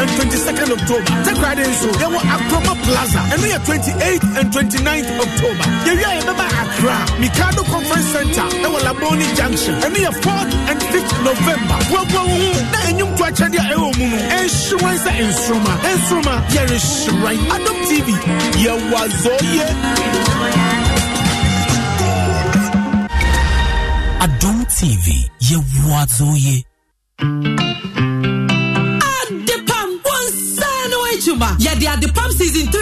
and 22nd October. Takrade nso yɛwɔ Akroma Plaza ɛno yɛ 28th and 29th October. Yɛwie a yɛbɛba Accra Mikado Conference Center ɛwɔ Laboni Junction ɛno yɛ 4th and 5th November. Wɔaboa wo ho na enyim to akyɛdeɛ a ɛwɔ mu no ɛnhyerɛn sɛ nsoroma nsoroma yɛrehyerɛn Adom TV yɛwɔ azɔyɛ. Adom TV yɛwɔ azɔyɛ. adepam adwuma yɛde adepam season 3 ne nyinaa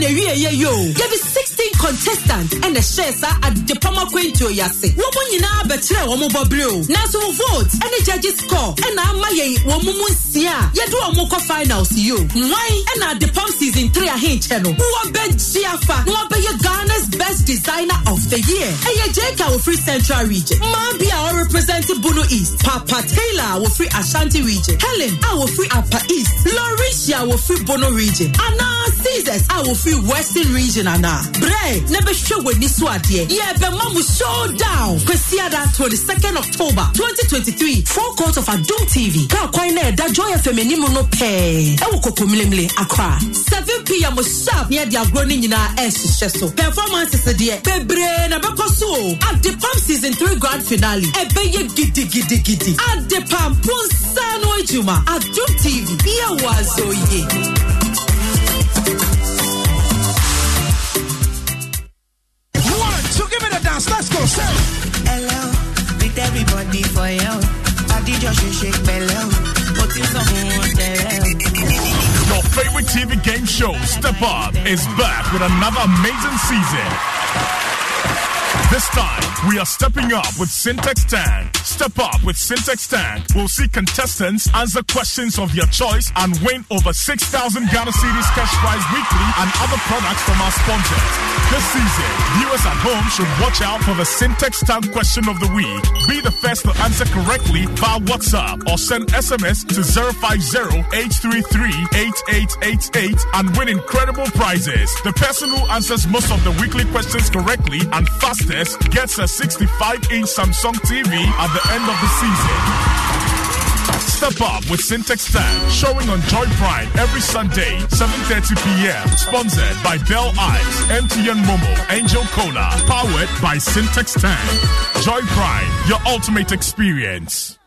na na yɛ yo. Yɛde 16 contestants ɛna hyɛɛ saa adepam akwantuo yi ase wɔn nyinaa bɛkyerɛ wɔn bɔbere o. Nanso vote ɛne judges score ɛna ama yɛn wɔn mu nsia. A yɛde wɔn kɔ finals yi o. Nwan ɛna adepam season 3 ahenkyɛ no. Wɔbɛgye afa. Na wɔbɛyɛ ghana's best designer of the year. Ɛyɛ jeka ofiri central region. Mmaa bi a ɔrepresent bono east. Papa taylor a wofiri ashanti region. Helen a wofiri apa east. Lauricia a wofiri bono region. Anaa caesars a wofiri western region anaa brɛ na bɛhwɛ w'ani so adeɛ yɛbɛma mu showdown kwasiada 22nd october 2023 four court of adom tv kaa kwan na ɛda joy fm anim no pɛɛ ɛwɔ kɔkɔmilimili akra 7 pm sharp ne yɛde agorɔ no nyinaa ɛhyehyɛ so performances deɛ bebree na bɛkɔ so o. Adepam season 3 grand finale ɛbɛyɛ gidigidigidi adepam ponsa no adwuma adom tv yɛwɔ azɔ yie Hello, with everybody for you. Body just shake, Your favorite TV game show, Step Up, is back with another amazing season. This time, we are stepping up with Syntax Tank. Step up with Syntax Tank. We'll see contestants answer questions of your choice and win over 6,000 Ghana Cedis cash prize weekly and other products from our sponsors. This season, viewers at home should watch out for the Syntax Tank question of the week. Be the first to answer correctly via WhatsApp or send SMS to 050-833-8888 and win incredible prizes. The person who answers most of the weekly questions correctly and fastest gets a 65-inch Samsung TV at the end of the season. Step up with Syntax Tank, showing on Joy Prime every Sunday, 7.30 p.m. Sponsored by Bell Eyes, MTN Momo, Angel Cola. Powered by Syntax Tank. Joy Prime, your ultimate experience.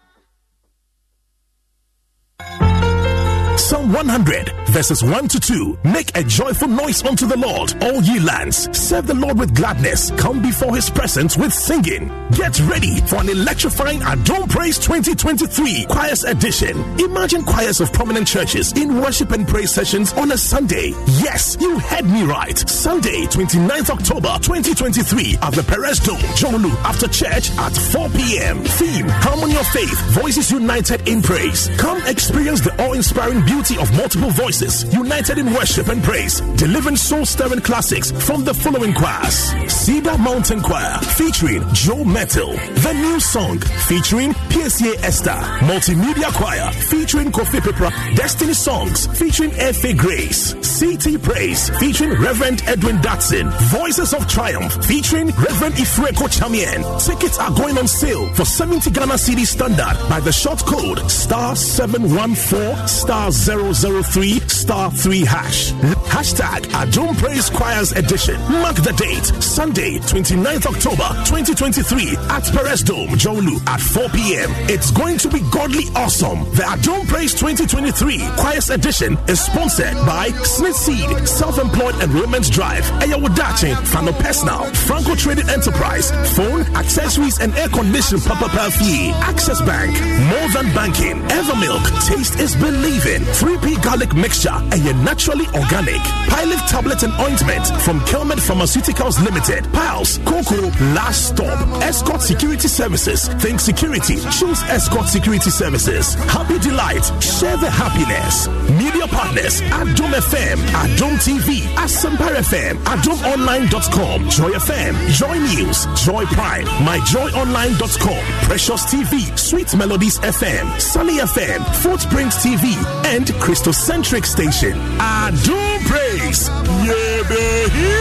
Psalm 100, verses 1 to 2. Make a joyful noise unto the Lord, all ye lands. Serve the Lord with gladness. Come before his presence with singing. Get ready for an electrifying Adom Praise 2023 Choirs Edition. Imagine choirs of prominent churches in worship and praise sessions on a Sunday. Yes, you heard me right. Sunday, 29th October 2023 at the Perez Dome, Dzorwulu, after church at 4 p.m. Theme, Harmony of Faith, Voices United in Praise. Come experience the awe-inspiring beauty of multiple voices united in worship and praise, delivering soul-stirring classics from the following choirs. Cedar Mountain Choir featuring Joe Mettle. The New Song featuring Piesie Esther. Multimedia Choir featuring Kofi Pepra. Destiny Songs featuring Efe Grace. CT Praise featuring Reverend Edwin Dadson. Voices of Triumph featuring Reverend Ifreko Chamien. Tickets are going on sale for 70 Ghana CD standard by the short code star 714 star 003 star 3 hash. Hashtag Adom Praise Choirs Edition. Mark the date Sunday, 29th October 2023 at Perez Dome, Dzorwulu at 4 p.m. It's going to be godly awesome. The Adom Praise 2023 Choirs Edition is sponsored by Smith Seed, Self Employed Enrollment Drive, Ayawadachi, Fano Personal, Franco Traded Enterprise, Phone, Accessories, and Air Condition Papa Perfie, Access Bank, More Than Banking, Evermilk, Taste is Believing, 3P Garlic Mixture, and your naturally organic, Pilot Tablet and Ointment from Kelmed Pharmaceuticals Limited, Piles, Coco, Last Stop, Escort Security Services, Think Security, Choose Escort Security Services, Happy Delight, Share the Happiness, Media Partners, Adom FM, Adom TV, Asempa FM, AdomOnline.com, Joy FM, Joy News, Joy Prime, MyJoyOnline.com, Precious TV, Sweet Melodies FM, Sunny FM, Footprint TV, and Christocentric Station. Adom Praise! Yeah, baby!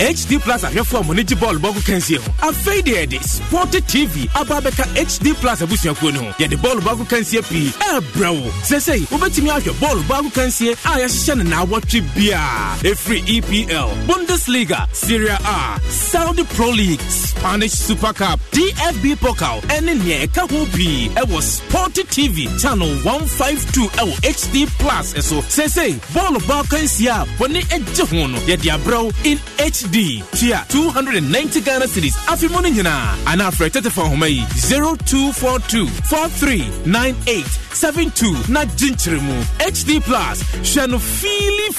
Hd plus ahwɛfo a mo ne gye bɔɔlo bɔko kansie ho. Afei deɛ yɛde sport tv aba abɛka hd plus abusuakuo no ho. Yɛde bɔɔlo bɔko kansie pii. Ɛbrɛ wo. Sɛsɛi wobɛtumi ahwɛ bɔɔlo bɔko kansie a yɛhyehyɛ no naawɔtwe biaa ɛfiri epl bundesliga serie a saudi pro league spanish super cup dfb pokal ɛne nea ɛka ho pii ɛwɔ sport tv channel 152 ɛwɔ hd plus ɛso. Sɛsɛi bɔɔlo bɔko kansie a wɔne agye ho no. In hd tua 290 ghana cedis. Afi mu no nyinaa. Anaa frɛ tɛtɛfa nhoma yi. 0242 439872 na gyenkyere hd plus. Hwɛ no fiili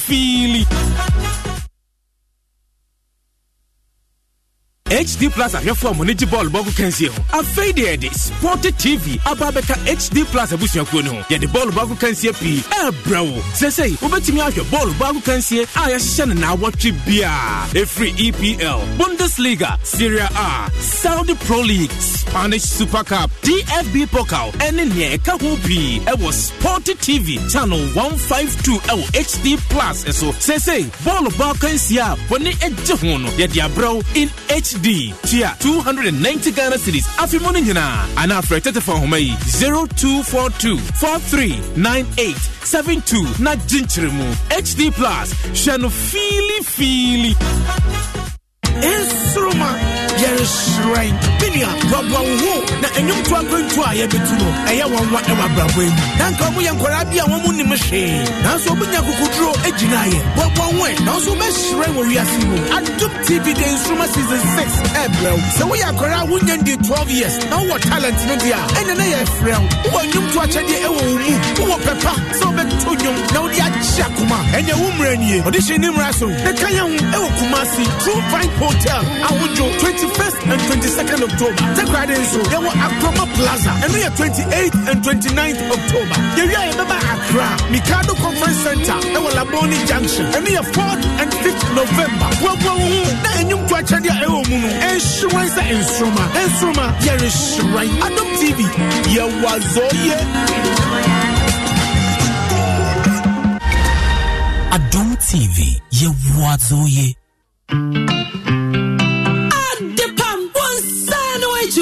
hd plus ahwɛfo a mo ne gye bɔɔlo bɔko kansie ho. Afei deɛ yɛde sport tv aba abɛka hd plus abusuakuo no ho. Yɛde bɔɔlo bɔko kansie pii. Ɛbrɛ wo. Sɛsɛi wobɛtumi ahwɛ bɔɔlo bɔko kansie a yɛhyehyɛ no naawɔtwe biaa ɛfiri epl bundesliga serie a saudi pro league spanish super cup dfb pokal ɛne nea ɛka ho pii ɛwɔ sport tv channel 152 ɛwɔ hd plus ɛso. Sɛsɛi bɔɔlo bɔko kansie a wɔne agye ho in hd hd tua 290 ghana cedis. Afi mu no nyinaa. Anaa frɛ tɛtɛfa nhoma yi. 0242 439872 na gyenkyere mu. Hd plus. Hwɛ no fiili fiili nsoroma yɛrehyerɛn menua boaboa wo ho na ɛnwomto akwantu a yɛbɛtu no. Ɛyɛ wɔn wa ɛwɔ abrabɔ mu. Na nka ɔmo yɛ nkwaraa bi a wɔn mu nim hwee nanso ɔbɛnya kokoduro agyina yɛ boaboa wo ɛ nanso wobɛhyerɛn wɔ wiase mu. Adom tv de nsoroma season 6 ɛbrɛ wo sɛ woyɛ akwaraa a wonya ndi 12 years. Na wowɔ talent no deɛ a ɛne na yɛfrɛ wo wowɔ nnwomto akyɛdeɛ ɛwɔ wo mu. Wowɔ pɛpa sɛ wobɛto nnwom na wode agye akoma ɛnyɛ wo mmara nie ɔde hyɛ ne mmara so. Na ka ho ɛwɔ kumase true vine hotel. Ahodwo 21st and 22nd october. Takrade nso yɛwɔ akroma plaza. Ɛno yɛ 28th and 29th october. Yɛwie a yɛbɛba akra mikado conference center ɛwɔ laboni junction. Ɛno yɛ 4th and 5th november. Boaboa wo ho na ɛnwomto akyɛde a ɛwɔ mu no ɛnhyerɛn sɛ nsoroma nsoroma yɛrehyerɛn adom tv yɛwɔ azɔyɛ Adom TV, ye wazoye. adepam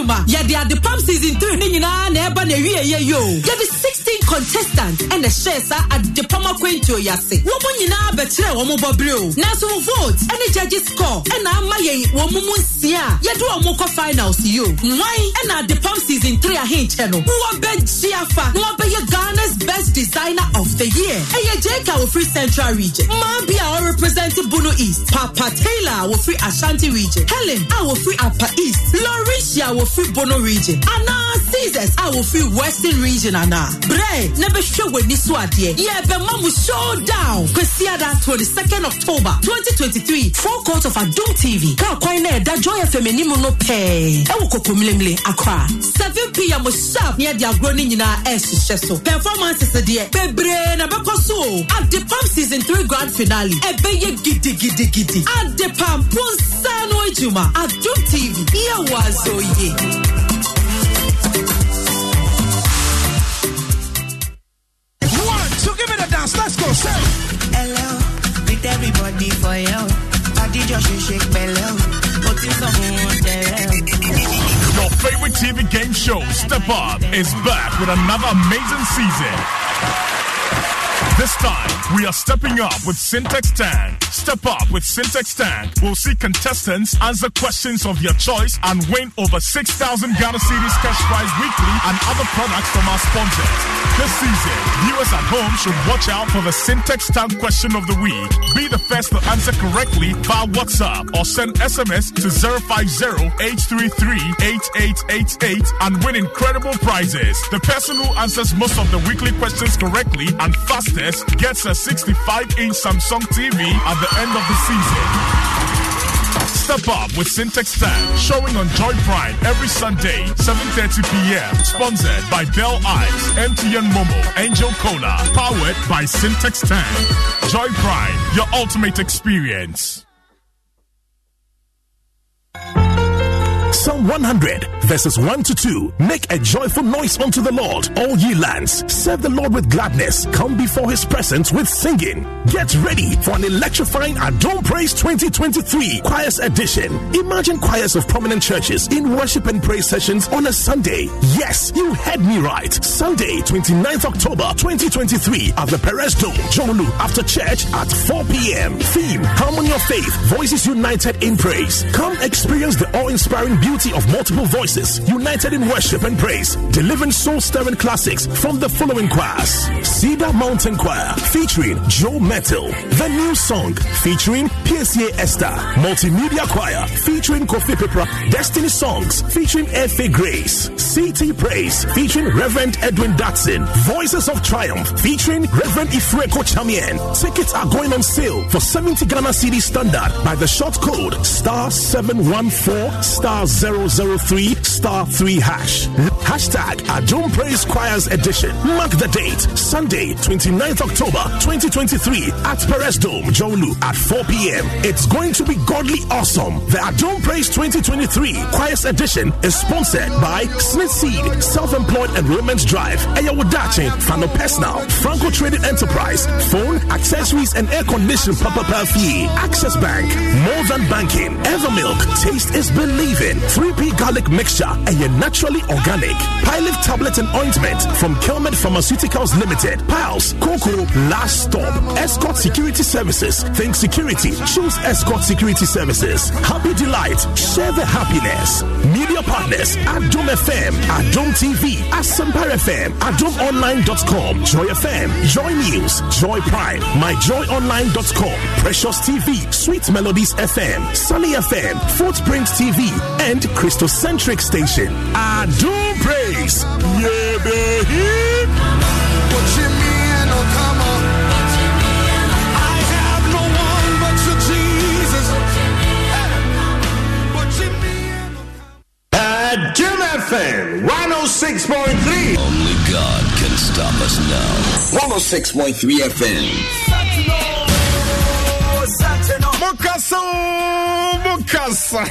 no adwuma yɛde adepam season 3 ne nyinaa na ɛba na ɛwieyɛ yo yɛde 16 contestant ɛna ɛhyɛɛ saa adepam akwantuo yi ase wɔn mu nyinaa bɛkyerɛ wɔn bɔbere o nanso wo vote. Ɛne judge score. Ɛna ama yɛn wɔn mu nsia a yɛde wɔn kɔ finals yi o nwan ɛna adepam season 3 ahenkyɛ no. Wɔbɛgye afa na wɔbɛyɛ ghana's best designer of the year? Ɛyɛ jeka ofiri central region. Mmaa bi a ɔrepresent bono east. Papa taylor a wofiri ashanti region. Helen a wofiri apa east. Lauricia a wofiri bono region. Anaa caesars a wofiri western region anaa brɛ na bɛhwɛ w'ani so adeɛ. Yɛbɛma mu showdown. Kwasiada 22nd october 2023 four court of adom tv kaa kwan na ɛda joy fm anim no pɛɛ. Ɛwɔ kɔkɔmlemle akra 7 pm sharp ne yɛde agorɔ no nyinaa ɛhyehyɛ so. Performances deɛ bebree na bɛkɔ so o. Adepam season 3 grand finale. Ɛbɛyɛ gidigidigidi adepam ponsa no adwuma. Adom tv yɛwɔ azɔ yie Hello, with everybody for you. Just shake, belly. But tell Your favorite TV game show, Step Up, is back with another amazing season. This time, we are stepping up with Syntax Tank. Step up with Syntax Tank. We'll see contestants answer questions of your choice and win over 6,000 Ghana Cedis cash prize weekly and other products from our sponsors. This season, viewers at home should watch out for the Syntax Tank question of the week. Be the first to answer correctly via WhatsApp or send SMS to 050-833-8888 and win incredible prizes. The person who answers most of the weekly questions correctly and fastest gets a 65-inch Samsung TV at the end of the season. Step up with Syntax Tank, showing on Joy Prime every Sunday, 7.30 p.m. Sponsored by Bell Eyes, MTN Momo, Angel Cola. Powered by Syntax Tank. Joy Prime, your ultimate experience. Psalm 100, verses 1 to 2. Make a joyful noise unto the Lord, all ye lands. Serve the Lord with gladness. Come before his presence with singing. Get ready for an electrifying Adom Praise 2023 Choirs Edition. Imagine choirs of prominent churches in worship and praise sessions on a Sunday. Yes, you heard me right. Sunday, 29th October 2023 at the Perez Dome, Dzorwulu, after church at 4 p.m. Theme Harmony of Faith, Voices United in Praise. Come experience the awe inspiring beauty of multiple voices united in worship and praise, delivering soul stirring classics from the following choirs. Cedar Mountain Choir featuring Joe Mettle, The New Song featuring Piesie Esther, Multimedia Choir featuring Kofi Pepra, Destiny Songs featuring Efe Grace, CT Praise featuring Reverend Edwin Dadson, Voices of Triumph featuring Reverend Ifreko Chamien. Tickets are going on sale for 70 Ghana CD standard by the short code star 714 star 003 star 3 hash. Hashtag Adom Praise Choirs Edition. Mark the date Sunday, 29th October 2023 at Perez Dome, Dzorwulu at 4 p.m. It's going to be godly awesome. The Adom Praise 2023 Choirs Edition is sponsored by Smith Seed, Self Employed Enrollment Drive, Ayawadachi, Fano Personal, Franco Trading Enterprise, Phone, Accessories, and Air Condition Papa Perfie, Access Bank, More Than Banking, Evermilk, Taste is Believing, 3P Garlic Mixture, and your naturally organic, Pilot Tablet and Ointment from Kelmed Pharmaceuticals Limited, Piles, Coco, Last Stop, Escort Security Services, Think Security, Choose Escort Security Services, Happy Delight, Share the Happiness, Media Partners, Adom FM, Adom TV, Asempa FM, AdomOnline.com, Joy FM, Joy News, Joy Prime, MyJoyOnline.com, Precious TV, Sweet Melodies FM, Sunny FM, Footprint TV, and Christocentric Station. Adom Praise. Yeah, baby. What you mean, come on. I have no one but you, Jesus. What you mean, At Jim FM 106.3. Only God can stop us now. 106.3 FM. Mokasa, Mokasa.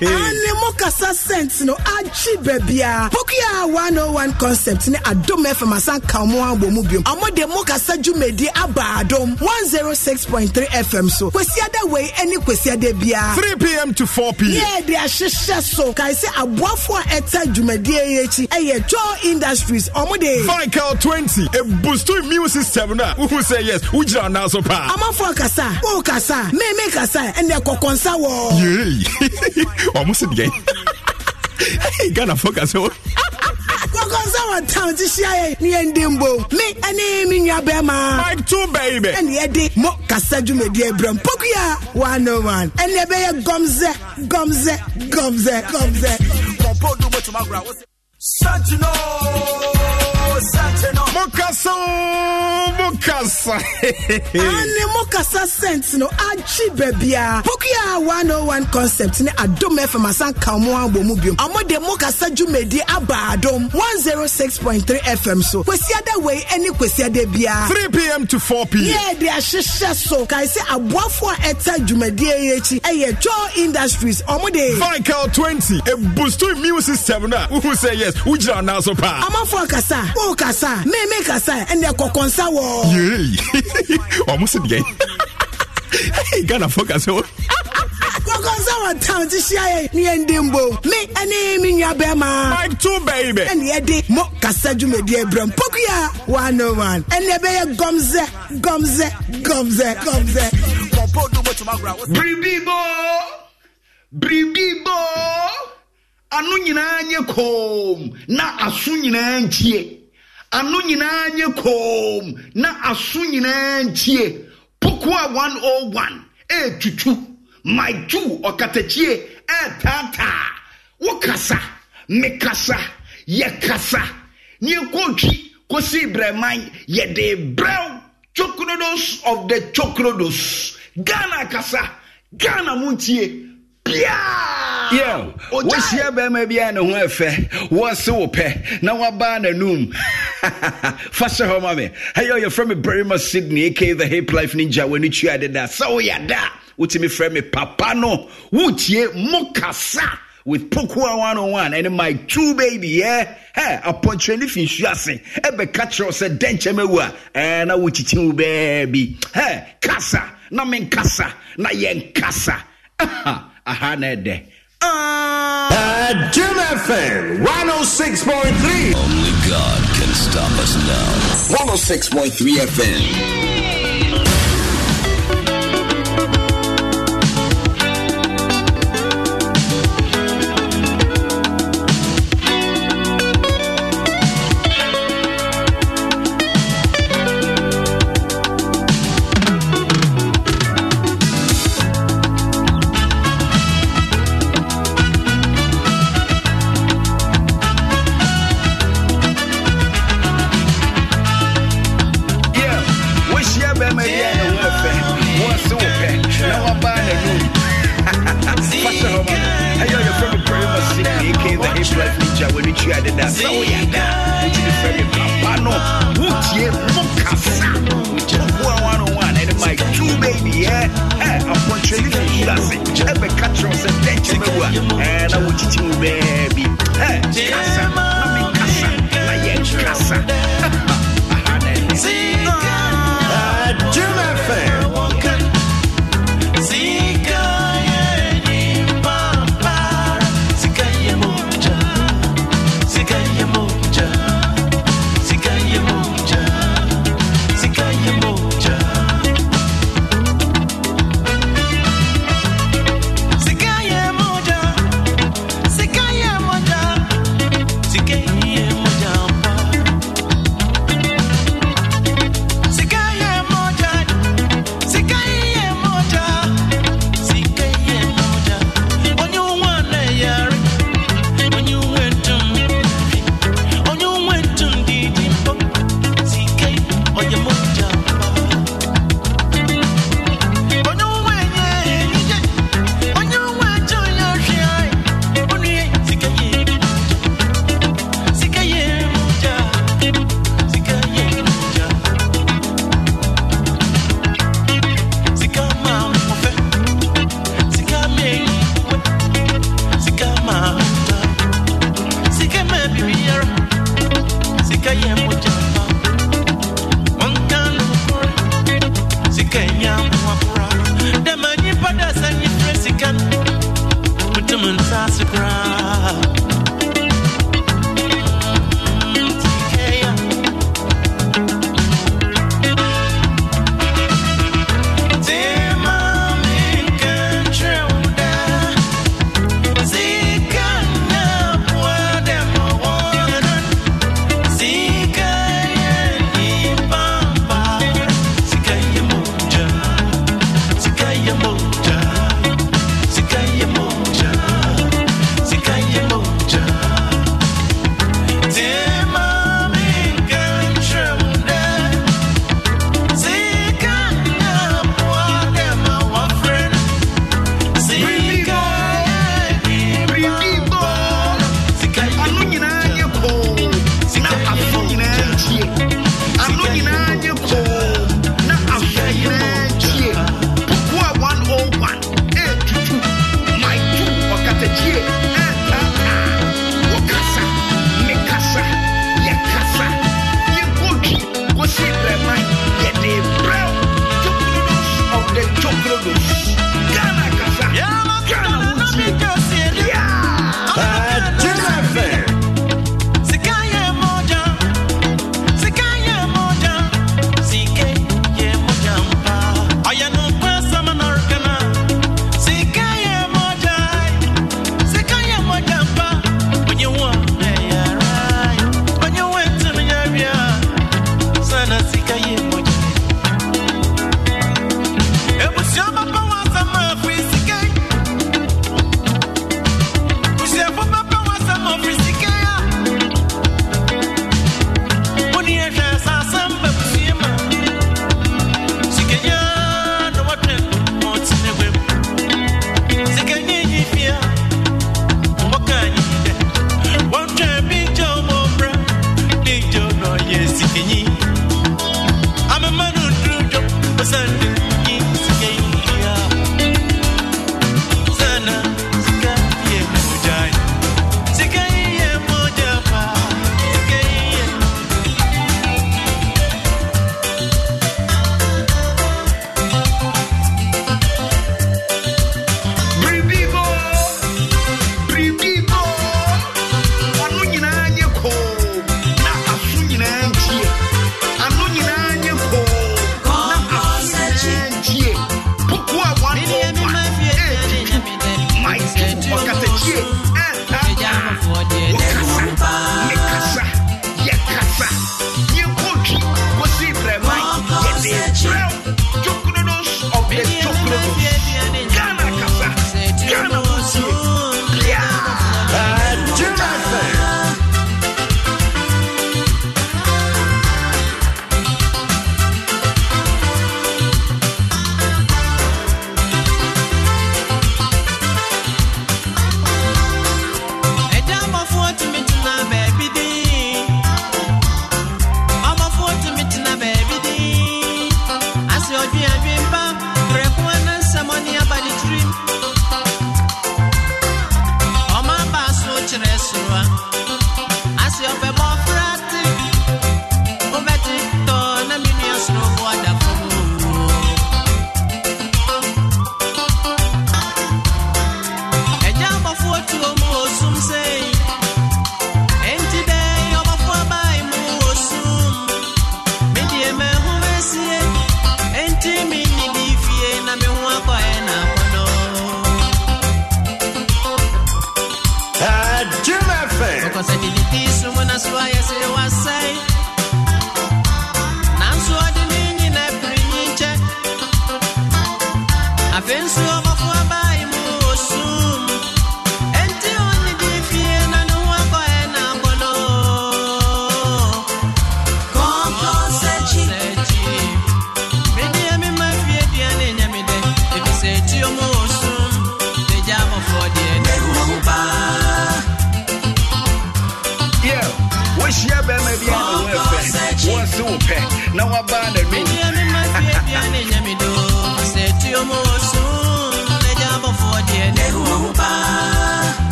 ane mo kasa scent no agye baabia pokua 101 concept ne adom fm asan ka mo abɔ mu biom ɔmo de mo kasa dwumadi aba adom 106.3 fm so kwasiada wei ne kwasiada biara 3 p.m. to 4 p.m. yɛ de ahyehyɛ so kae sɛ aboafo a ɛta dwumadie yi akyi ɛyɛ joe industries ɔmo de Vical 20, a boost immune system. Now, who say yes? Who jira now so pa? amanfoɔ kasa wo kasa meme kasa ɛnɛ kɔkɔnsa wɔ Yay! Almost again. Hey, Ghana focus. oh. kɔkɔnsa wɔ town ti hyia yɛ ne yɛndi mbo me ɛne me nua bɛrima Mike 2, baby. ɛne yɛde mo kasa dwumadie brɛ mpokua 101 ɛne ɛbɛyɛ gɔmzɛ gɔmzɛ gɔmzɛ gɔmzɛ Mokasa, Mokasa. ane mo kasa scent no agye baabia pokua 101 concept ne adom fm asan ka mo abɔ mu biom ɔmo de mo kasa dwumadi aba adom 106.3 fm so kwasiada wei ne kwasiada biara 3 p.m. to 4 p.m. yɛ de ahyehyɛ so kae sɛ aboafo a ɛta dwumadie yi akyi ɛyɛ joe industries ɔmo de Vical 20, a boost immune system. Now, who say yes? Who jira now so pa? amanfoɔ kasa wo kasa meme kasa ɛnɛ kɔkɔnsa wɔ Yay! Almost again. Hey, Ghana focus. oh. kɔkɔnsa wɔ town ti hyia yɛ ne yɛndi mbo me ɛne me nua bɛrima Mike 2, baby. ɛne yɛde mo kasa dwumadie brɛ mpokua 101 ɛne ɛbɛyɛ gɔmzɛ gɔmzɛ gɔmzɛ gɔmzɛ Biribibo! Biribibo! Ano nyinaa nye koom na aso nyinaa ntie. Ano nyinaa nye koom na aso nyinaa ntie. Pokua 101 etutu. My two ɔkatakyie ɛɛtaataa. Wokasa, mekasa, yɛkasa. Ne yɛkɔɔtwi kɔsi brɛman yɛde brɛw chokrodos of the chokrodos. Ghana kasa, Ghana muntie. Yo, wohyia bɛrima bi a ne ho ɛfɛ wɔse wo pɛ na woabaa n'anum. Fa hyɛ hɔ ma me. Ɛyɛ yɛfrɛ me barima sydney aka the hip life ninja w'ani tua deda sɛ woyɛ da wotumi frɛ me papa no. Wotie mo kasa with Pokua 101 and my two baby, yeah. Hey, upon training fin shuase, ebe catch us a denche mewa, and I would you baby. Hey, kasa, na men kasa, na yen kasa. Aha, aha, nede. At Jim FM 106.3. Only God can stop us now. 106.3 FM. You try to dance. So yeah, da. Which is very papa no. Woot ye mukasa. Which is one one on my two baby, yeah. Hey, I'm punching you. That's it. Ebe catch us and then you me And I want you to baby. Hey, kasa. Na me. Na yen kasa. Jim ah. FM.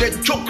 Chocolados of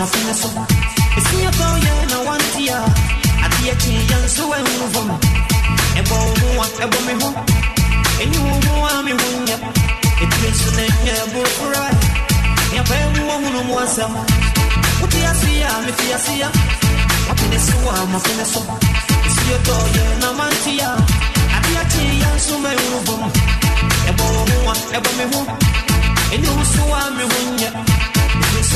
the store, I'm up in the store. It's me about you, and I want you. I be a king, and so I move on. A a me home. And you want me when you. It means to make me a bull for I. Ya pay woman on one some. What you see, I'm if you see it. Up in the store, I'm up in the store. It's me about you, and I want you. I be a king, and so. A a me home. And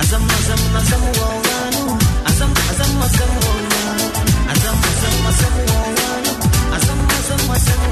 Azam azam azam azam azam azam azam azam azam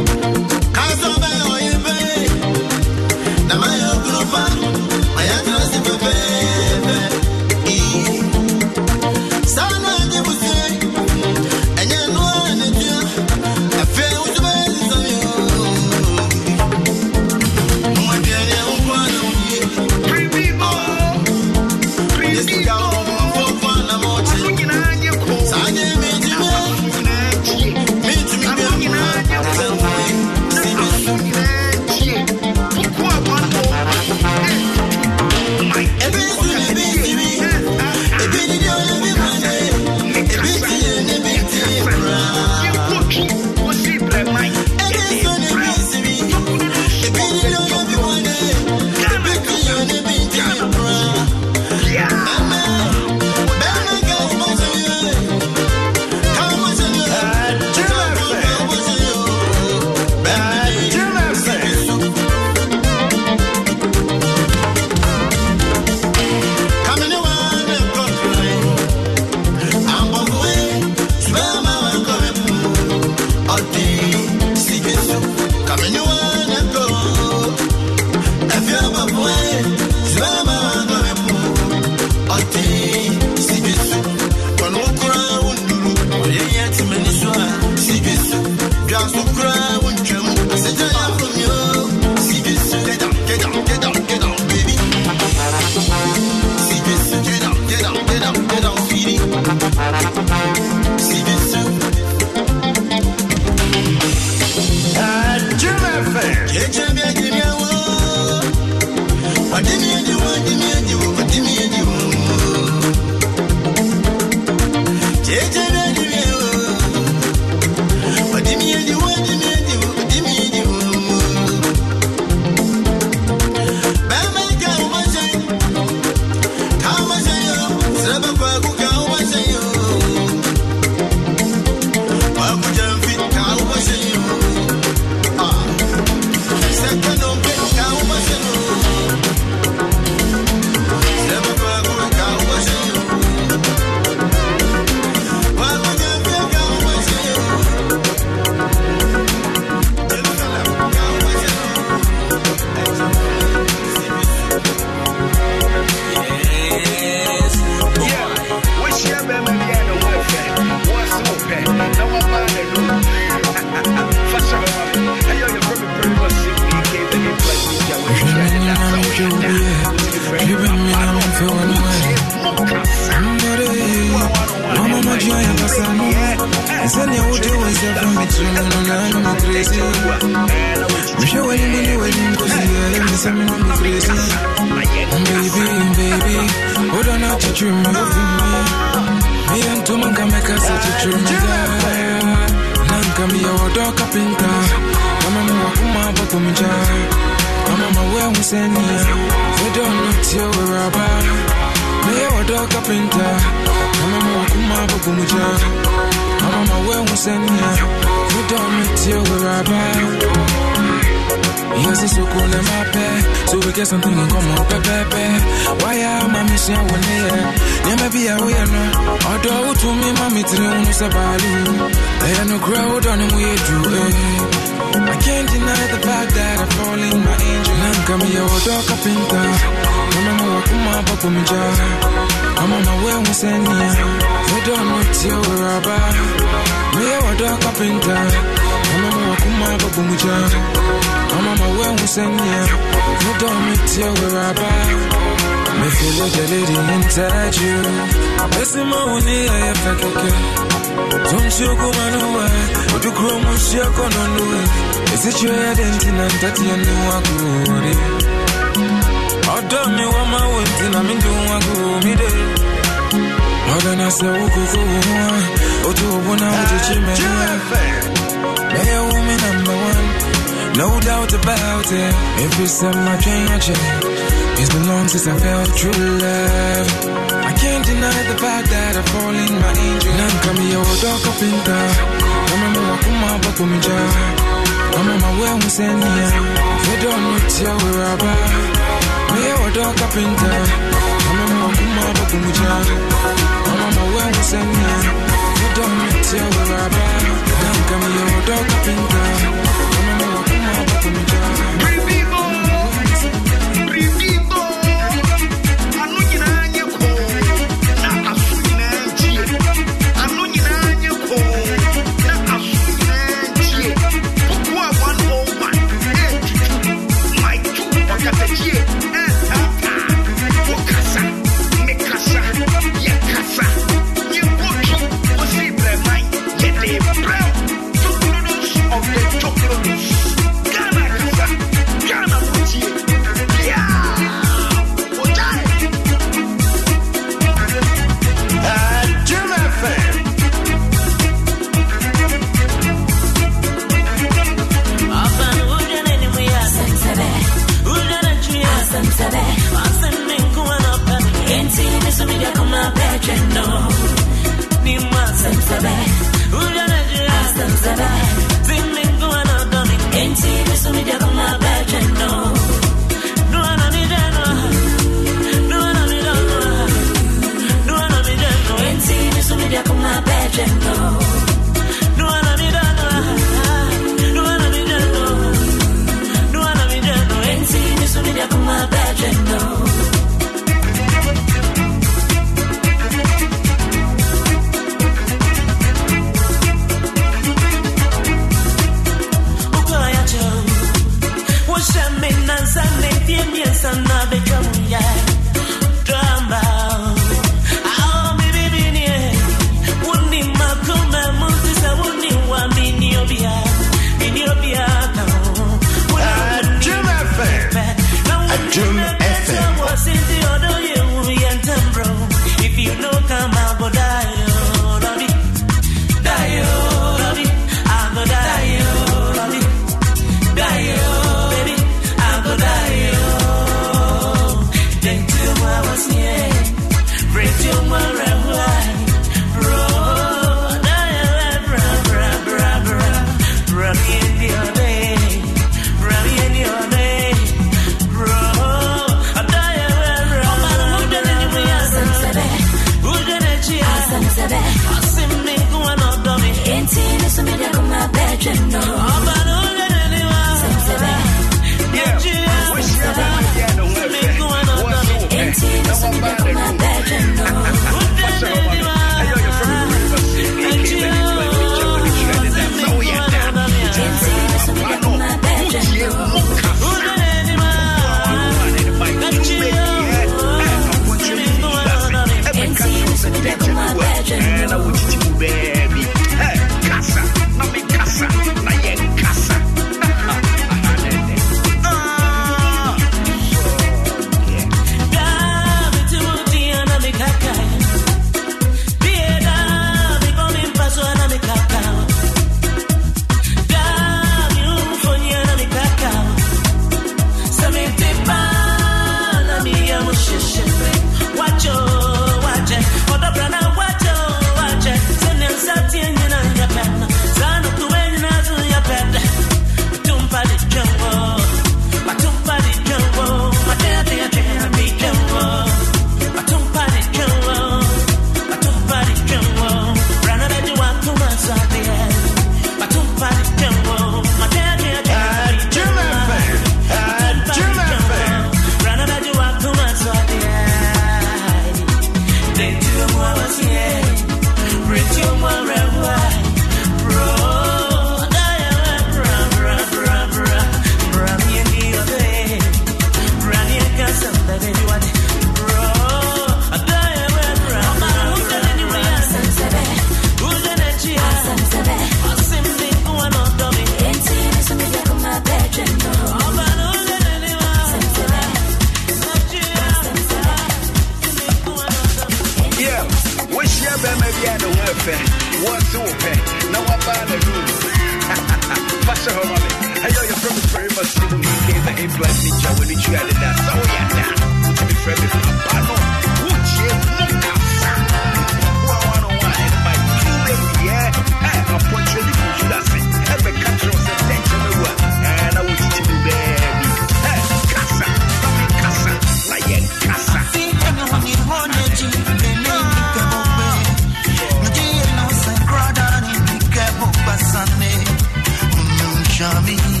Jim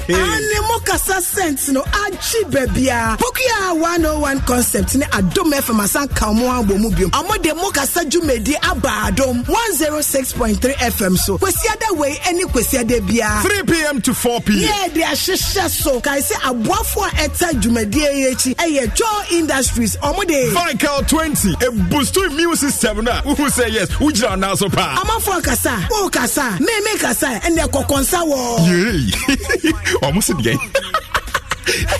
ane mokasa scent no agye baabia pokua 101 concept ne adom fm asanka ɔmo abɔ mu biom ɔmo de mokasa dwumadi aba adom 106.3 fm so kwasiada wei ne kwasiada biara 3 p.m. to 4 p.m. yɛ de ahyehyɛ so kae sɛ aboafo a ɛta dwumadie yi akyi ɛyɛ joe industries ɔmo de Vical 20, a boost to immune system. Now, who say yes? Who jira now so pa? amanfoɔ kasa wo kasa meme kasa ɛnɛ kɔkɔnsa wɔ Yay! Almost again.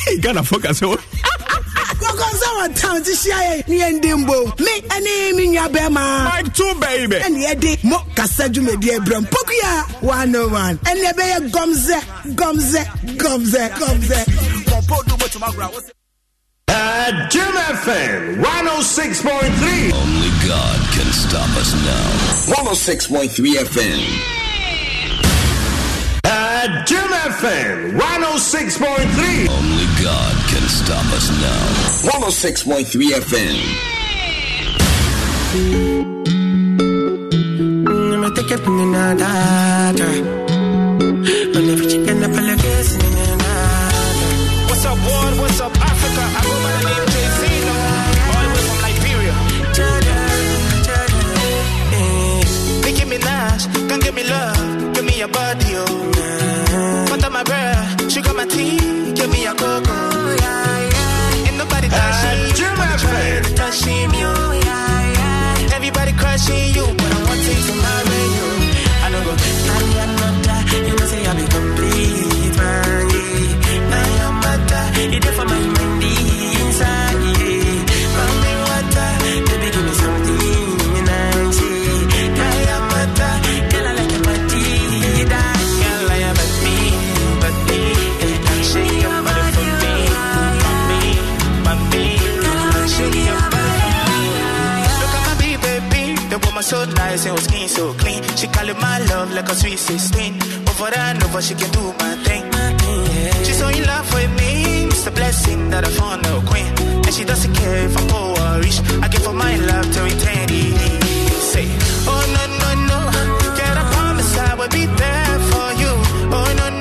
Hey, Ghana focus. oh. kɔkɔnsa wɔ town ti hyia yɛ ne yɛndi mbo me ɛne me nua bɛrima Mike 2, baby. ɛne yɛde mo kasa dwumadie brɛm pokua 101 ɛne ɛbɛyɛ gɔmzɛ gɔmzɛ gɔmzɛ gɔmzɛ Adom FM 106.3. Only God can stop us now. 106.3 FM. Adom FM 106.3. Only God can stop us now. 106.3 FM. me take it in the data. When every chicken up a leg is in the What's up, world? What's up, Africa? I go by the name Jay-Z, no? all the way from Liberia. Nicki Minaj, come give me love, give me your body, oh. My tea, so nice and her skin so clean. She call it my love like a sweet 16. Over and over, she can do my thing. She's so in love with me. It's a blessing that I found a queen. And she doesn't care if I'm poor or rich. I give her my love till eternity. Say, oh no, no, no. Girl, I promise I will be there for you. Oh no, no.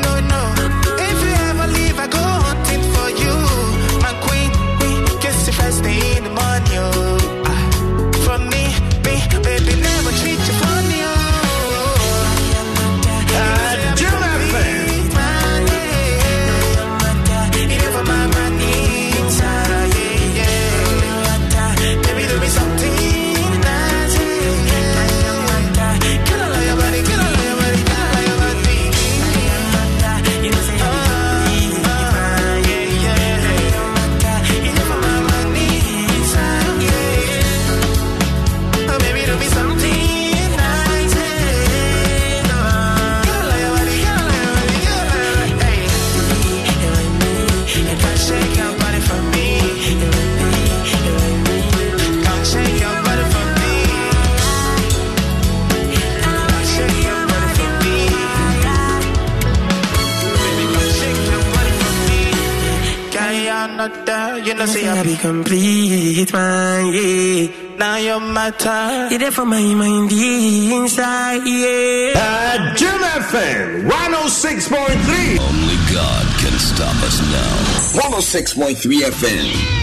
You know, say I be complete, man, yeah. Now you're matter. You're there for my mind inside, yeah. Adom FM 106.3. Only God can stop us now. 106.3 FM.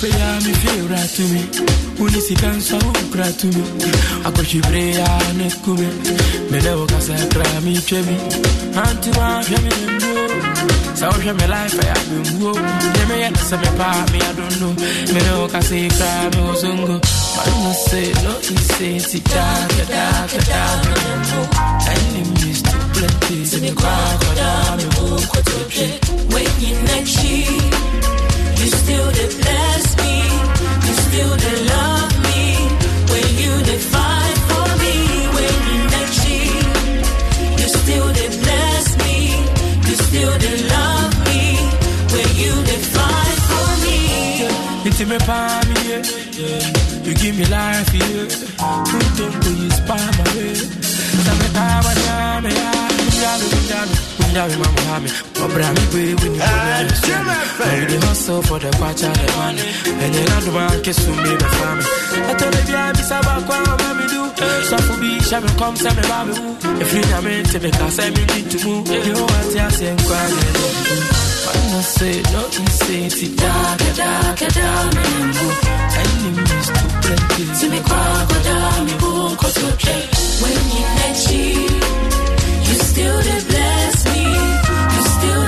Yi a mefie wura to me wone sika nso a wonkura to me akɔhwebere a ne ku me mene wo kasa kra metwa bi ante woahwɛ me nemmuo sɛ wohwɛ me life a yɛabɛmmuo deɛ meyɛ ne me wo kasa yi kraa me wo songo Mano say no easy ti daga daga daga Enemies too plenty Sini kwa kwa da me wo kwa toche When you next year, you still did bless me, you still did love me. Fight for me, when you next year, you defend for me when you make me just still did bless me, you still did love me. When you did fight for me. Into me palm yeah. You give me life yeah. Put them to you spam my way Same time I Unjami unjami Unjami mama hami Mabra mi kwe when you go to the hustle for the kwacha the money. And then I do my kiss to me my family. I told them yeah mi saba kwa mami do? So for be shabe come say me baby woo If you te me say me need to move You want to say kwa I say no easy ti daga daga daga me Enemies too plenty Simi kwa kwa da mi wo kwa toche. When you next year, you still did bless me, still did love me. When you did fight for me, when you year, you still did bless me, you still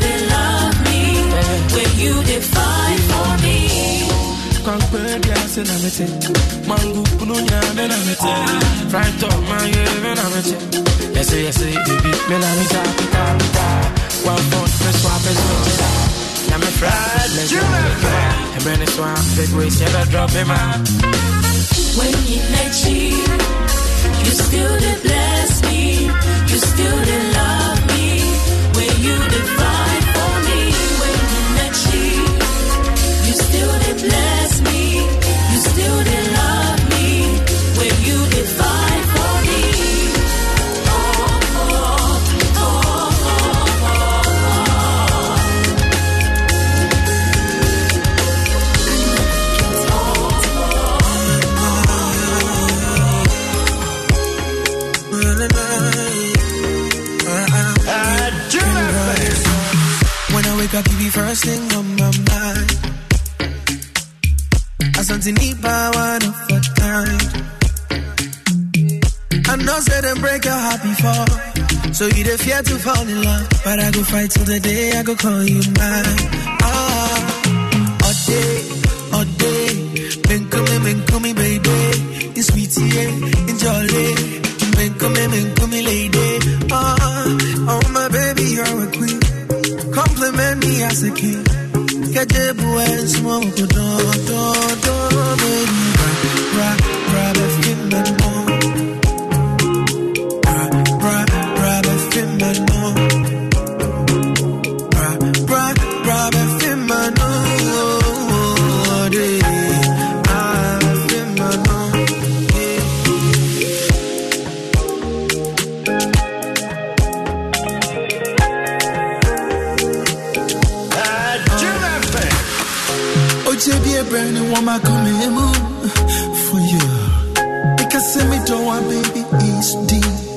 did love me. When you did fight for me. Kwankwe biase na mete Mangu punu nyame na mete Fright up man ye na mete Yes yes baby. Me na mita pita pita One phone me swap is me fried let's go And when it's swap big drop him out When you next year, you still did bless me, you still did love me. When you did fight for me, when you next year, you still did bless Gotta give you first thing on my mind. Asante Nipa, one of a kind. I know say them break your heart before. So you the fear to fall in love. But I go fight till the day I go call you mine. Ah, all day, all day. been coming, men coming, baby. It's sweetie, yeah, enjoy it. Men come, men come, lady. Ah, oh, oh my baby, you're a queen. me as a king. Get the boys, smoke, do, do, baby. honeymoon for you. Because Simi Doa, baby, is deep.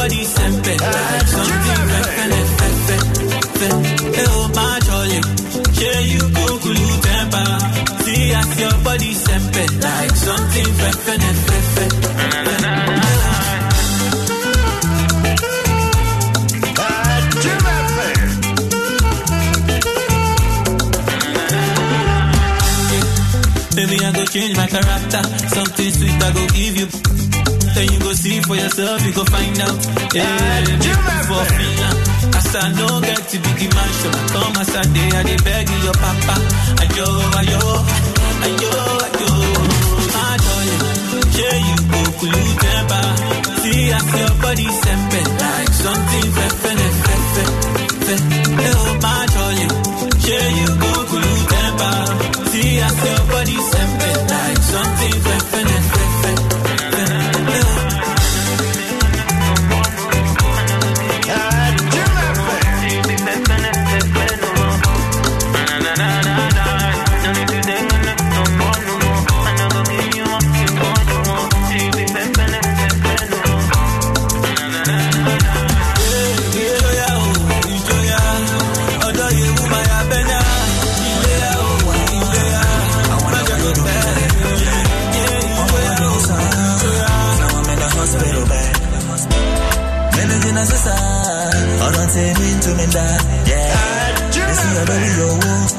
nobody sempe. Something reppin' fefe, fe. Oh, my jolly. Yeah, you go kulu temper. See as your body sempe. Like something reppin' fefe. Baby, I go change my character. Something sweet I go give you. Then you go see for yourself, you go find out. Yeah, for feeling. Uh, as I know get to be the man, so I come as I day, I dey beg your papa. Ayo, ayo, ayo, ayo. My darling, yeah, you go kulu temper. See as your body sempe like something fefe fefe. fe. Oh, my darling, yeah, you go kulu temper. See as your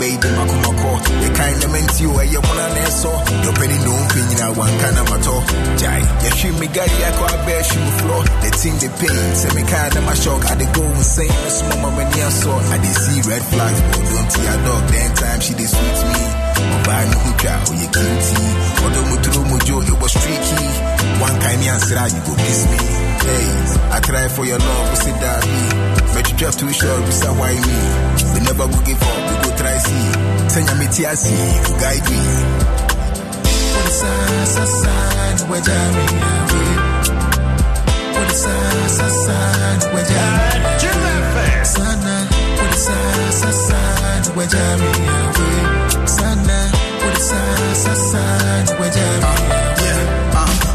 The makumako. The kind of ment you are your one and so. Your penny no opinion, I one kind of mato. Jai, you shoot me, guy, I go out there, shoot floor. The team, the pain, say me kind of my shock. I dey go insane, this mama when you saw. I dey see red flags, but don't see a dog. Then time she dey sweet me. Oba no try, oh, you kinty. Odo muturu mojo, it was tricky. One kind of answer, you go miss me. Hey, I cry for your love, sit down me. But you drop too short, say why me? Never go give up, we go try see. Send meti see, you guide me. Put aside, aside, where Jamie away. Put aside, aside, where Jamie away. Sana, put aside, aside, where Jamie away. Sana, put aside, aside, where Jamie away.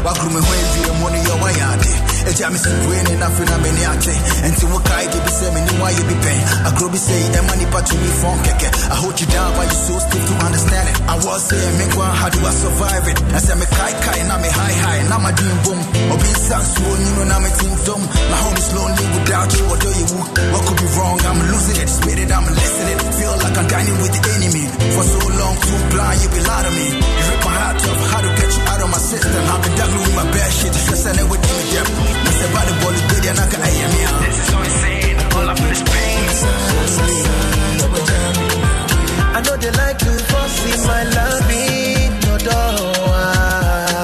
wakuru me hɔ awie mu no yɛ wayade agya me sipue ne nafe na m'ani ate. Enti wokae de bi sɛ mene woayɛ bi pɛn agorɔ bi sɛ yi ɛma nipa tumi fɔn kɛkɛ I hold you down but you so stiff to understand it. I was saying me nkwa how do I survive it? Na sɛ me kae kae na me high high na ma dream boom obi nsa nsuo ni no na me tim dom my home is lonely without you although you woo what could be wrong? I'm losing it. Spit it I'm listening feel like I'm dining with the enemy. For so long too blind you be lying to me. You rip my heart off. How to get you out of my system? I've been juggling with my bad shit. Just send it with me them I said by the ball is good and I can aim me out this is so insane all I feel is pain I know they like to force my love in your door.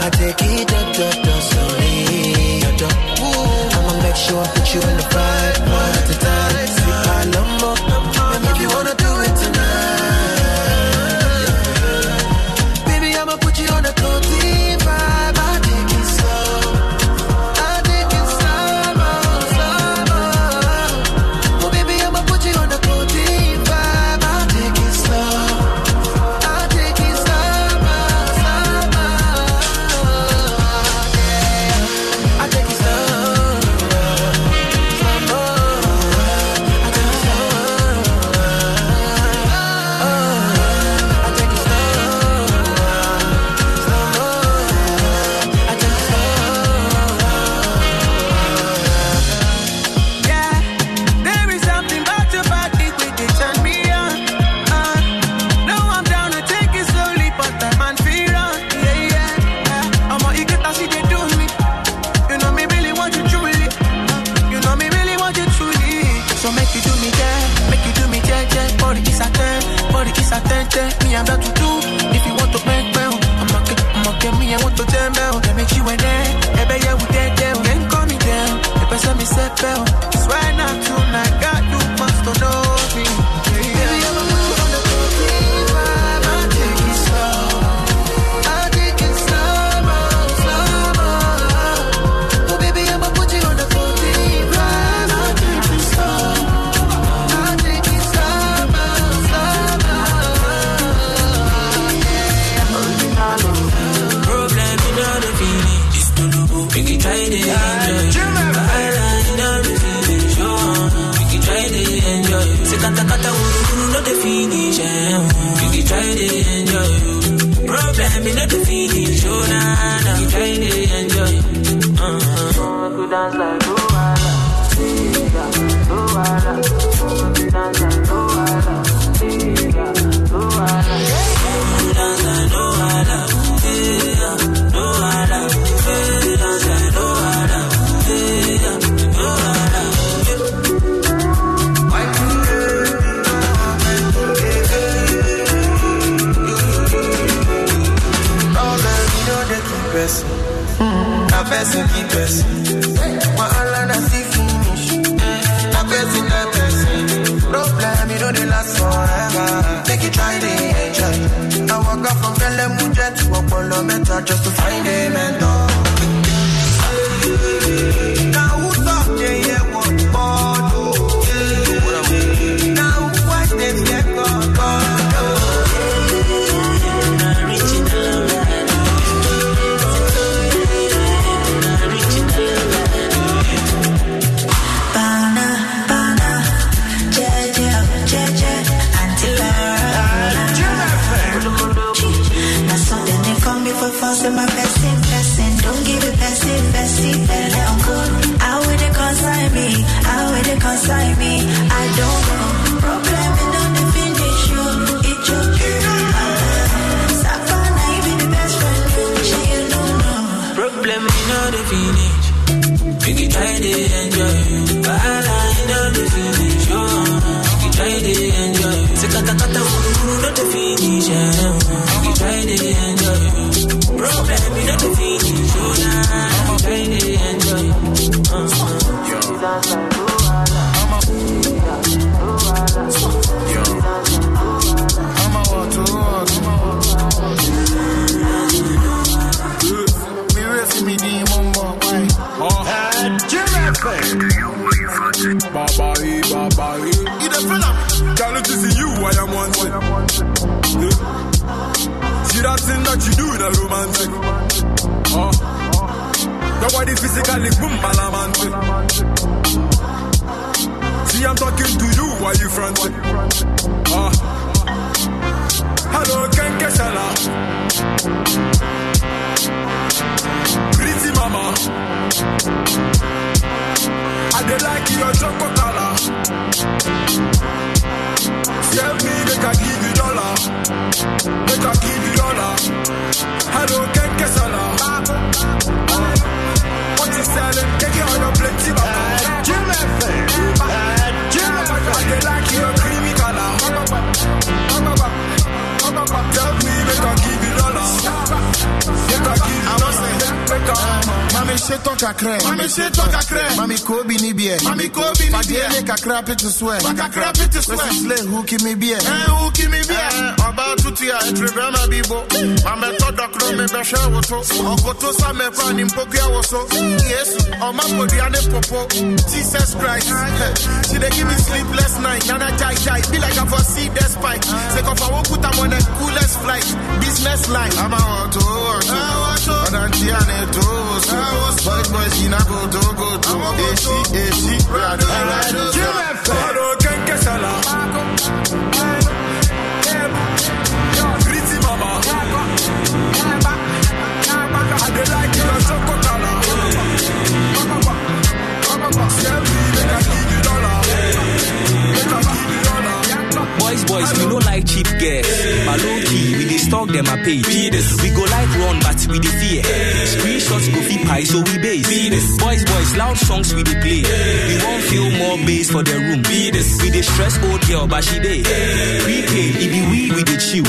I take it up, up, up, slowly. your door. I'ma make sure I put you in the right Dey like your chocolate color. Mami ṣetán kakrẹ. Mami ṣetán kakrẹ. Mami kò ni ní bíẹ̀. Mami kò bí ní bíẹ̀. Fàdíyẹ kakra pitu swẹ. Kakra pitu swẹ. Wẹ́sì sílẹ̀ hu kí mi bíẹ̀. Ẹ hu kí mi bíẹ̀. Tutu ya etribe na bibo. Mame to dokro me beshe woso. Okoto sa me pa ni mpoku ya woso. Yesu, ọma podi ane popo. Jesus Christ. She dey give me sleepless night. Nana jai jai. Be like I for see the spike. Say kofa wokuta on the coolest flight. Business line. I'm a auto auto. Ọdanti ane to woso. Boys boys ina go to go to. Eshi eshi. Rado rado. Hello, Ken Kesala. I like Boys, we no like cheap girls. But low key, we dey stalk them a page. We go like run, but we dey fear. Screenshots go fit pie, so we base. Boys, boys, loud songs we dey play. We won't feel more bass for the room. We dey stress old girl, but she dey. Prepaid, it be we, we dey chill.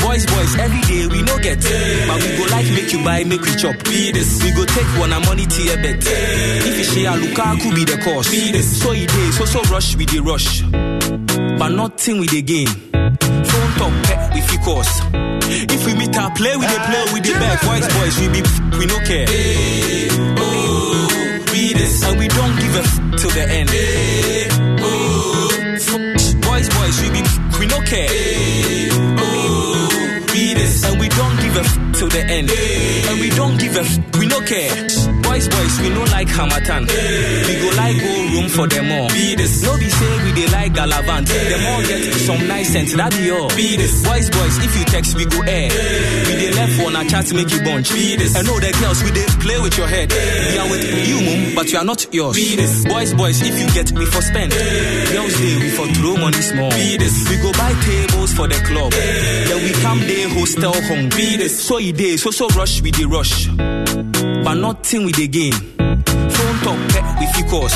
Boys, boys, every day we no get. But we go like make you buy, make we chop. We go take one a money tier bet. If you share Lukaku be the cost. So it dey, so so rush, we dey rush. But nothing we dey gain. Course. If we meet our play, we dey play with the eh, back. Boys, boys, we be we no care. Eh, oh, we this and we don't give a f- till the end. Eh, oh, f- boys, boys, we be we no care. oh, we this and we don't give a f- till the end. And we don't give a f- we no care boys boys we no like harmattan we go like go room for them all. No they say we dey like galavant. Them all get some nice sense that be all. Boys boys if you text we go air. We dey left one na chat make you bunch. And no the girls we dey play with your head. We are with you mum but you are not yours. Boys boys if you get we for spend. Girls they, we for throw money small. We go buy tables for the club. Then we come there hostel home so you day, so so rush we dey rush but nothing with the game. Phone talk pet we focus.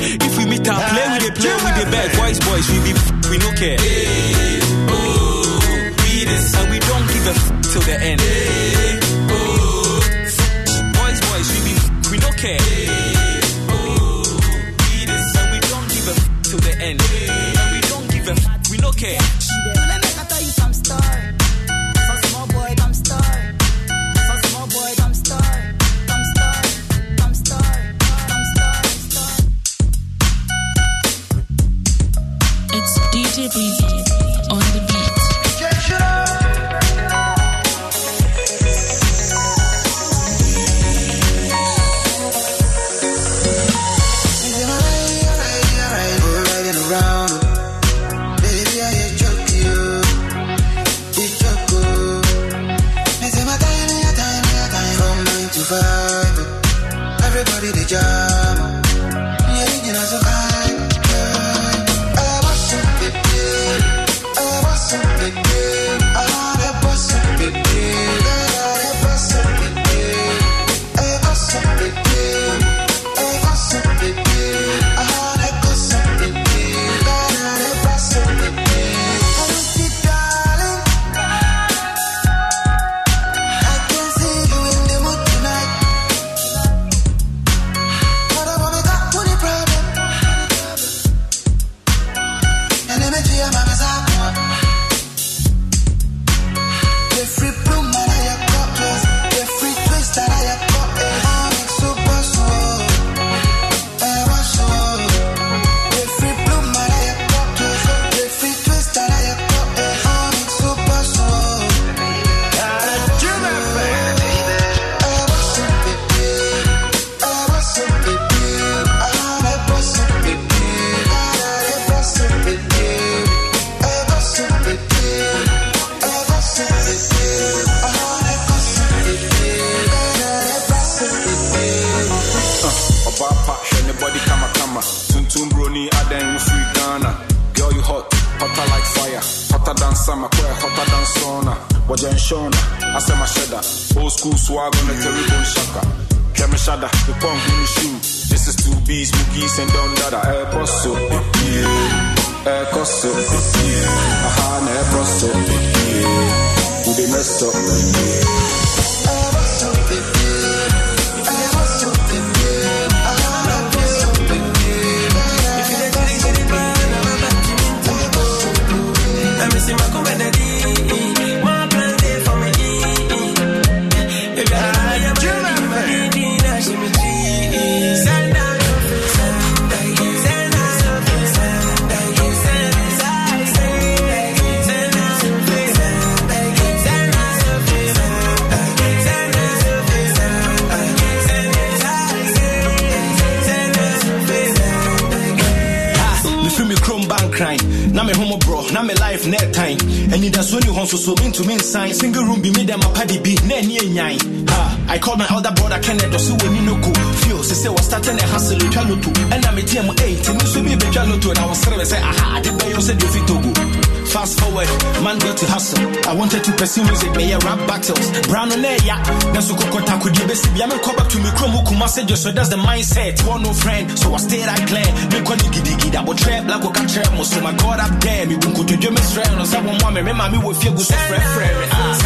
If we meet up, play we the play with the bad boys, boys we be we no care. Hey, oh, we this and we don't give a f- till the end. Hey, oh, boys boys we be we no care. so that's the mindset. Want no friend, so I stay like clear. Me kwa nigi digi da bo trap like o katre Most so my god up there. Me bunko to do me strength, no sa want mama me mama we feel good. so friend, fresh.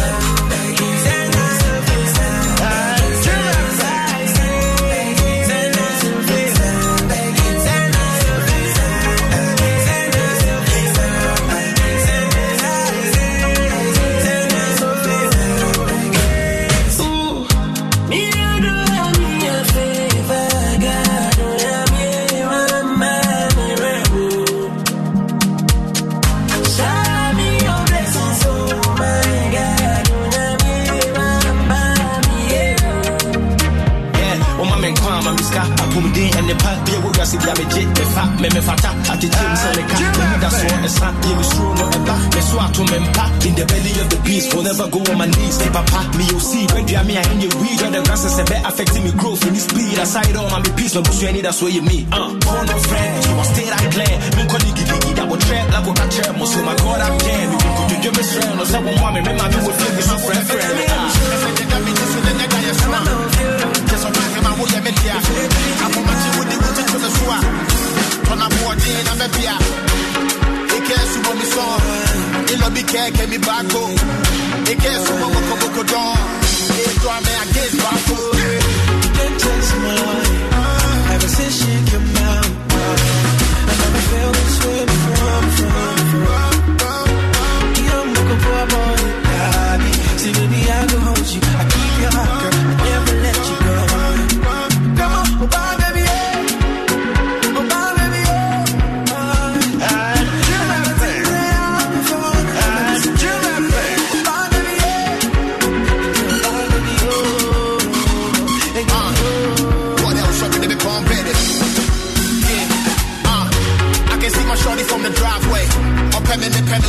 Me peace my busu any that's where you me uh. Born no friend you must stay right clear. Me call you gigi that will trap like what I trap. So my god I'm there me could you give me. Strength no say one mommy me my me will flip me. Some friend friend kẹ̀kẹ́ mi bá kó ike súnmọ́ mọ́kànmọ́kọ dán ètò àmì àgéṣ bá kó. Can't taste my life I never felt this way before, before, before.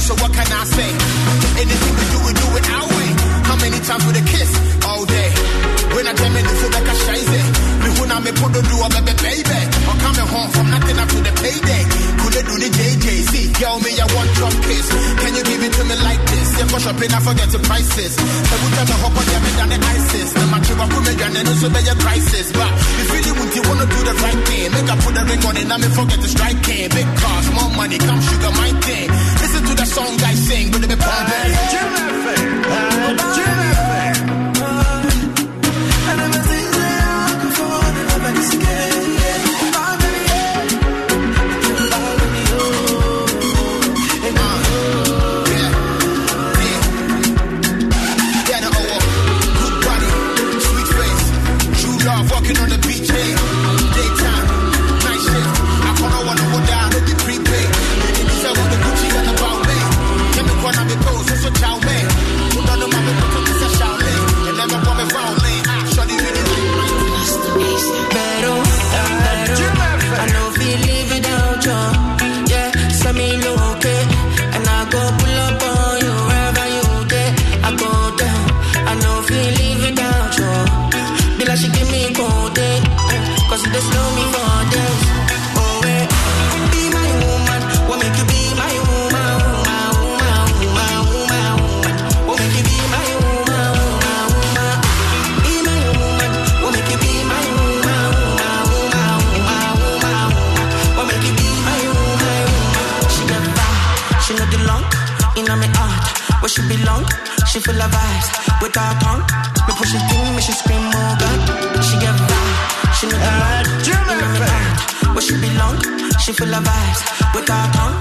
So what can I say? Anything we do, we do it our way. How many times with a kiss? All day. When I jam the food like a shize. Me who now me put the do a baby. I'm coming home from nothing up to the payday. Could do the JJC? Yo, me, I want your kiss. Can you give it to me like this? Yeah, for shopping, I forget the prices. Every time I hop on, me down the ISIS. Trip, I put me down and also be a crisis. But if you really want, you wanna do the right thing. Make I put the ring on it, now me forget the strike king. Big cars, more money, come sugar, my thing. Listen to the song I sing, but it be pumping. Yeah, no, her tongue. Me push it in, me she scream, oh God. She get vibe, she know the heart, where she belong. She full of vibes, with her tongue.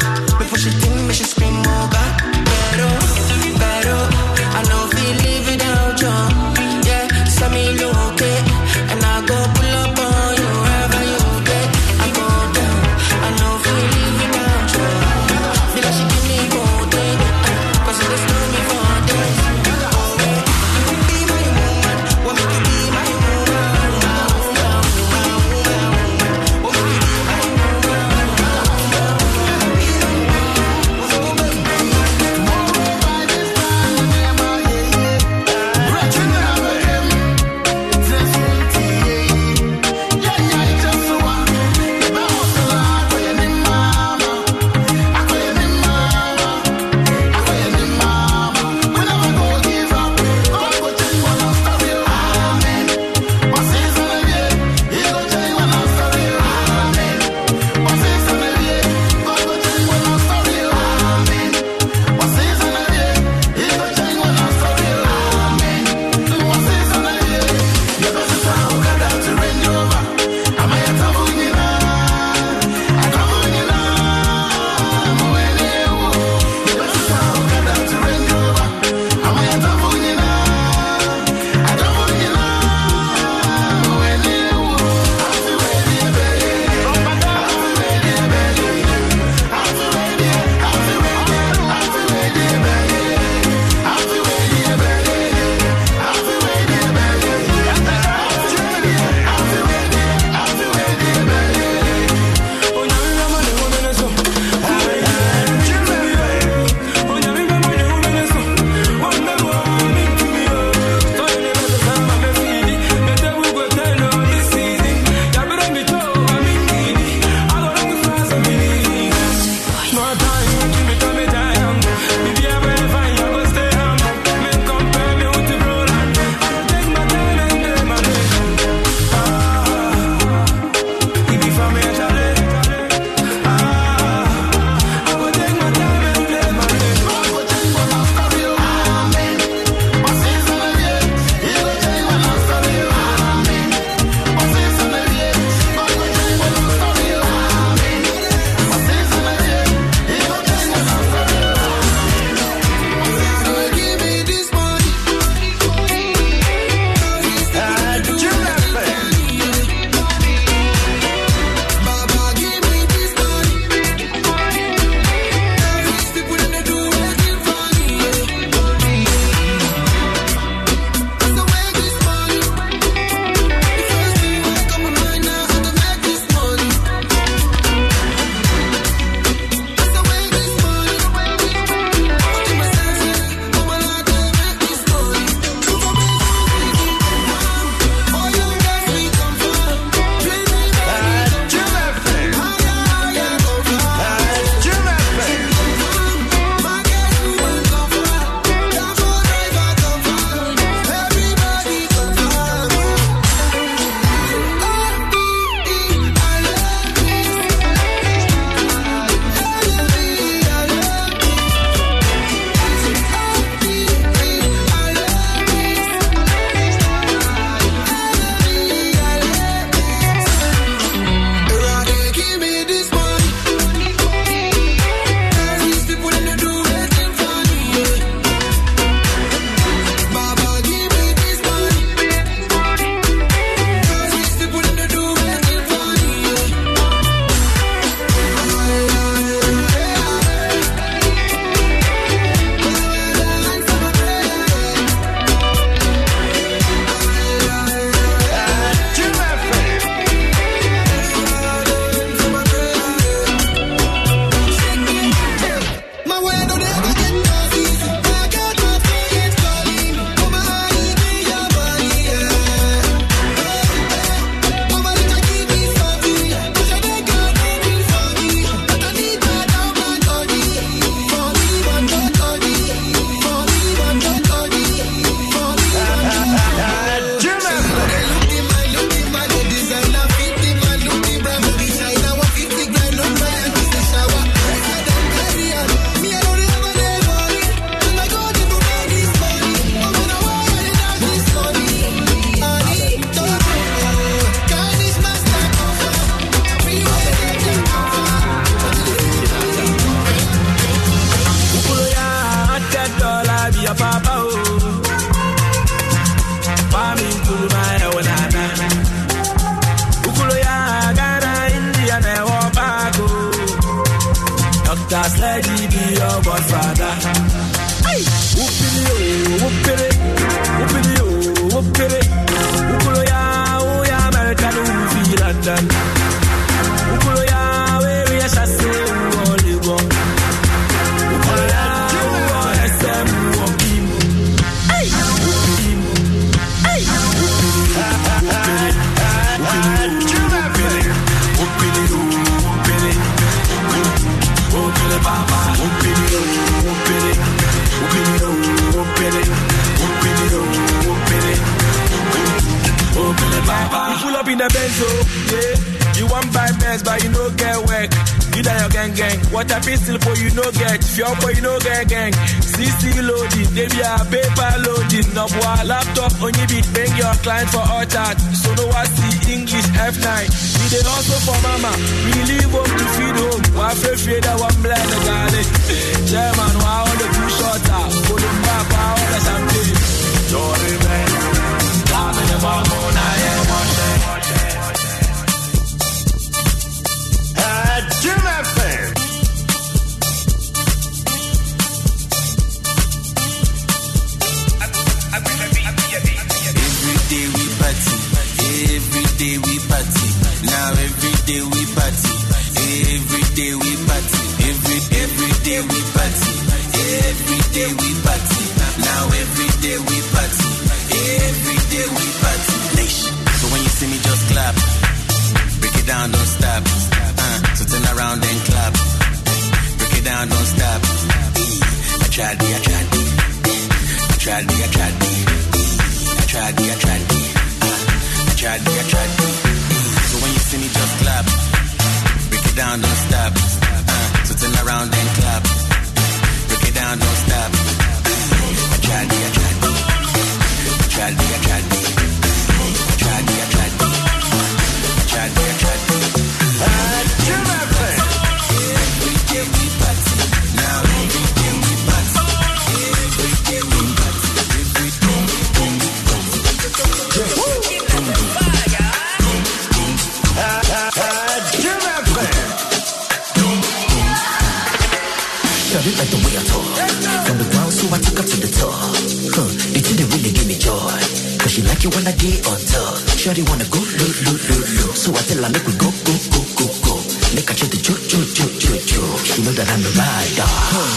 You wanna get on top. Sure you wanna go low, low, low, low. So I tell her make we go, go, go, go, go. Make her show the cho, cho, cho, cho, cho. She know that I'm a rider. Huh.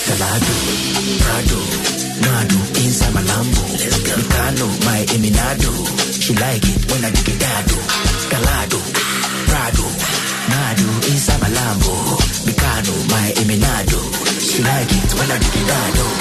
Salado, Prado, Nado, inside my Lambo. Mikano, my Eminado. She like it when I dig it dado. Calado, Prado, Nado, inside my Lambo. Mikano, my Eminado. She like it when I dig it dado.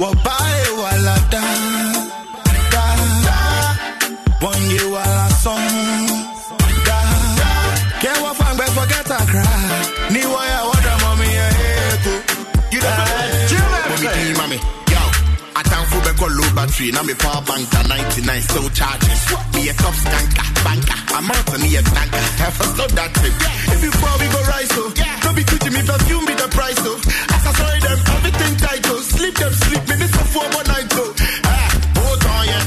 Well, bye. low battery, now me power bank at 99, so charges. Me a top skanker, banker, I'm out me a tanker. Have a slow that thing. Yeah. If you we go rise, so. Yeah. Don't be coochie, me perfume be the price, so. As I saw them, everything tight, so. Sleep them, sleep me, this a night so. Ah, hold on, yeah,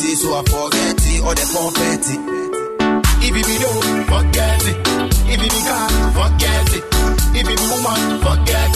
so I forget it, or they confetti.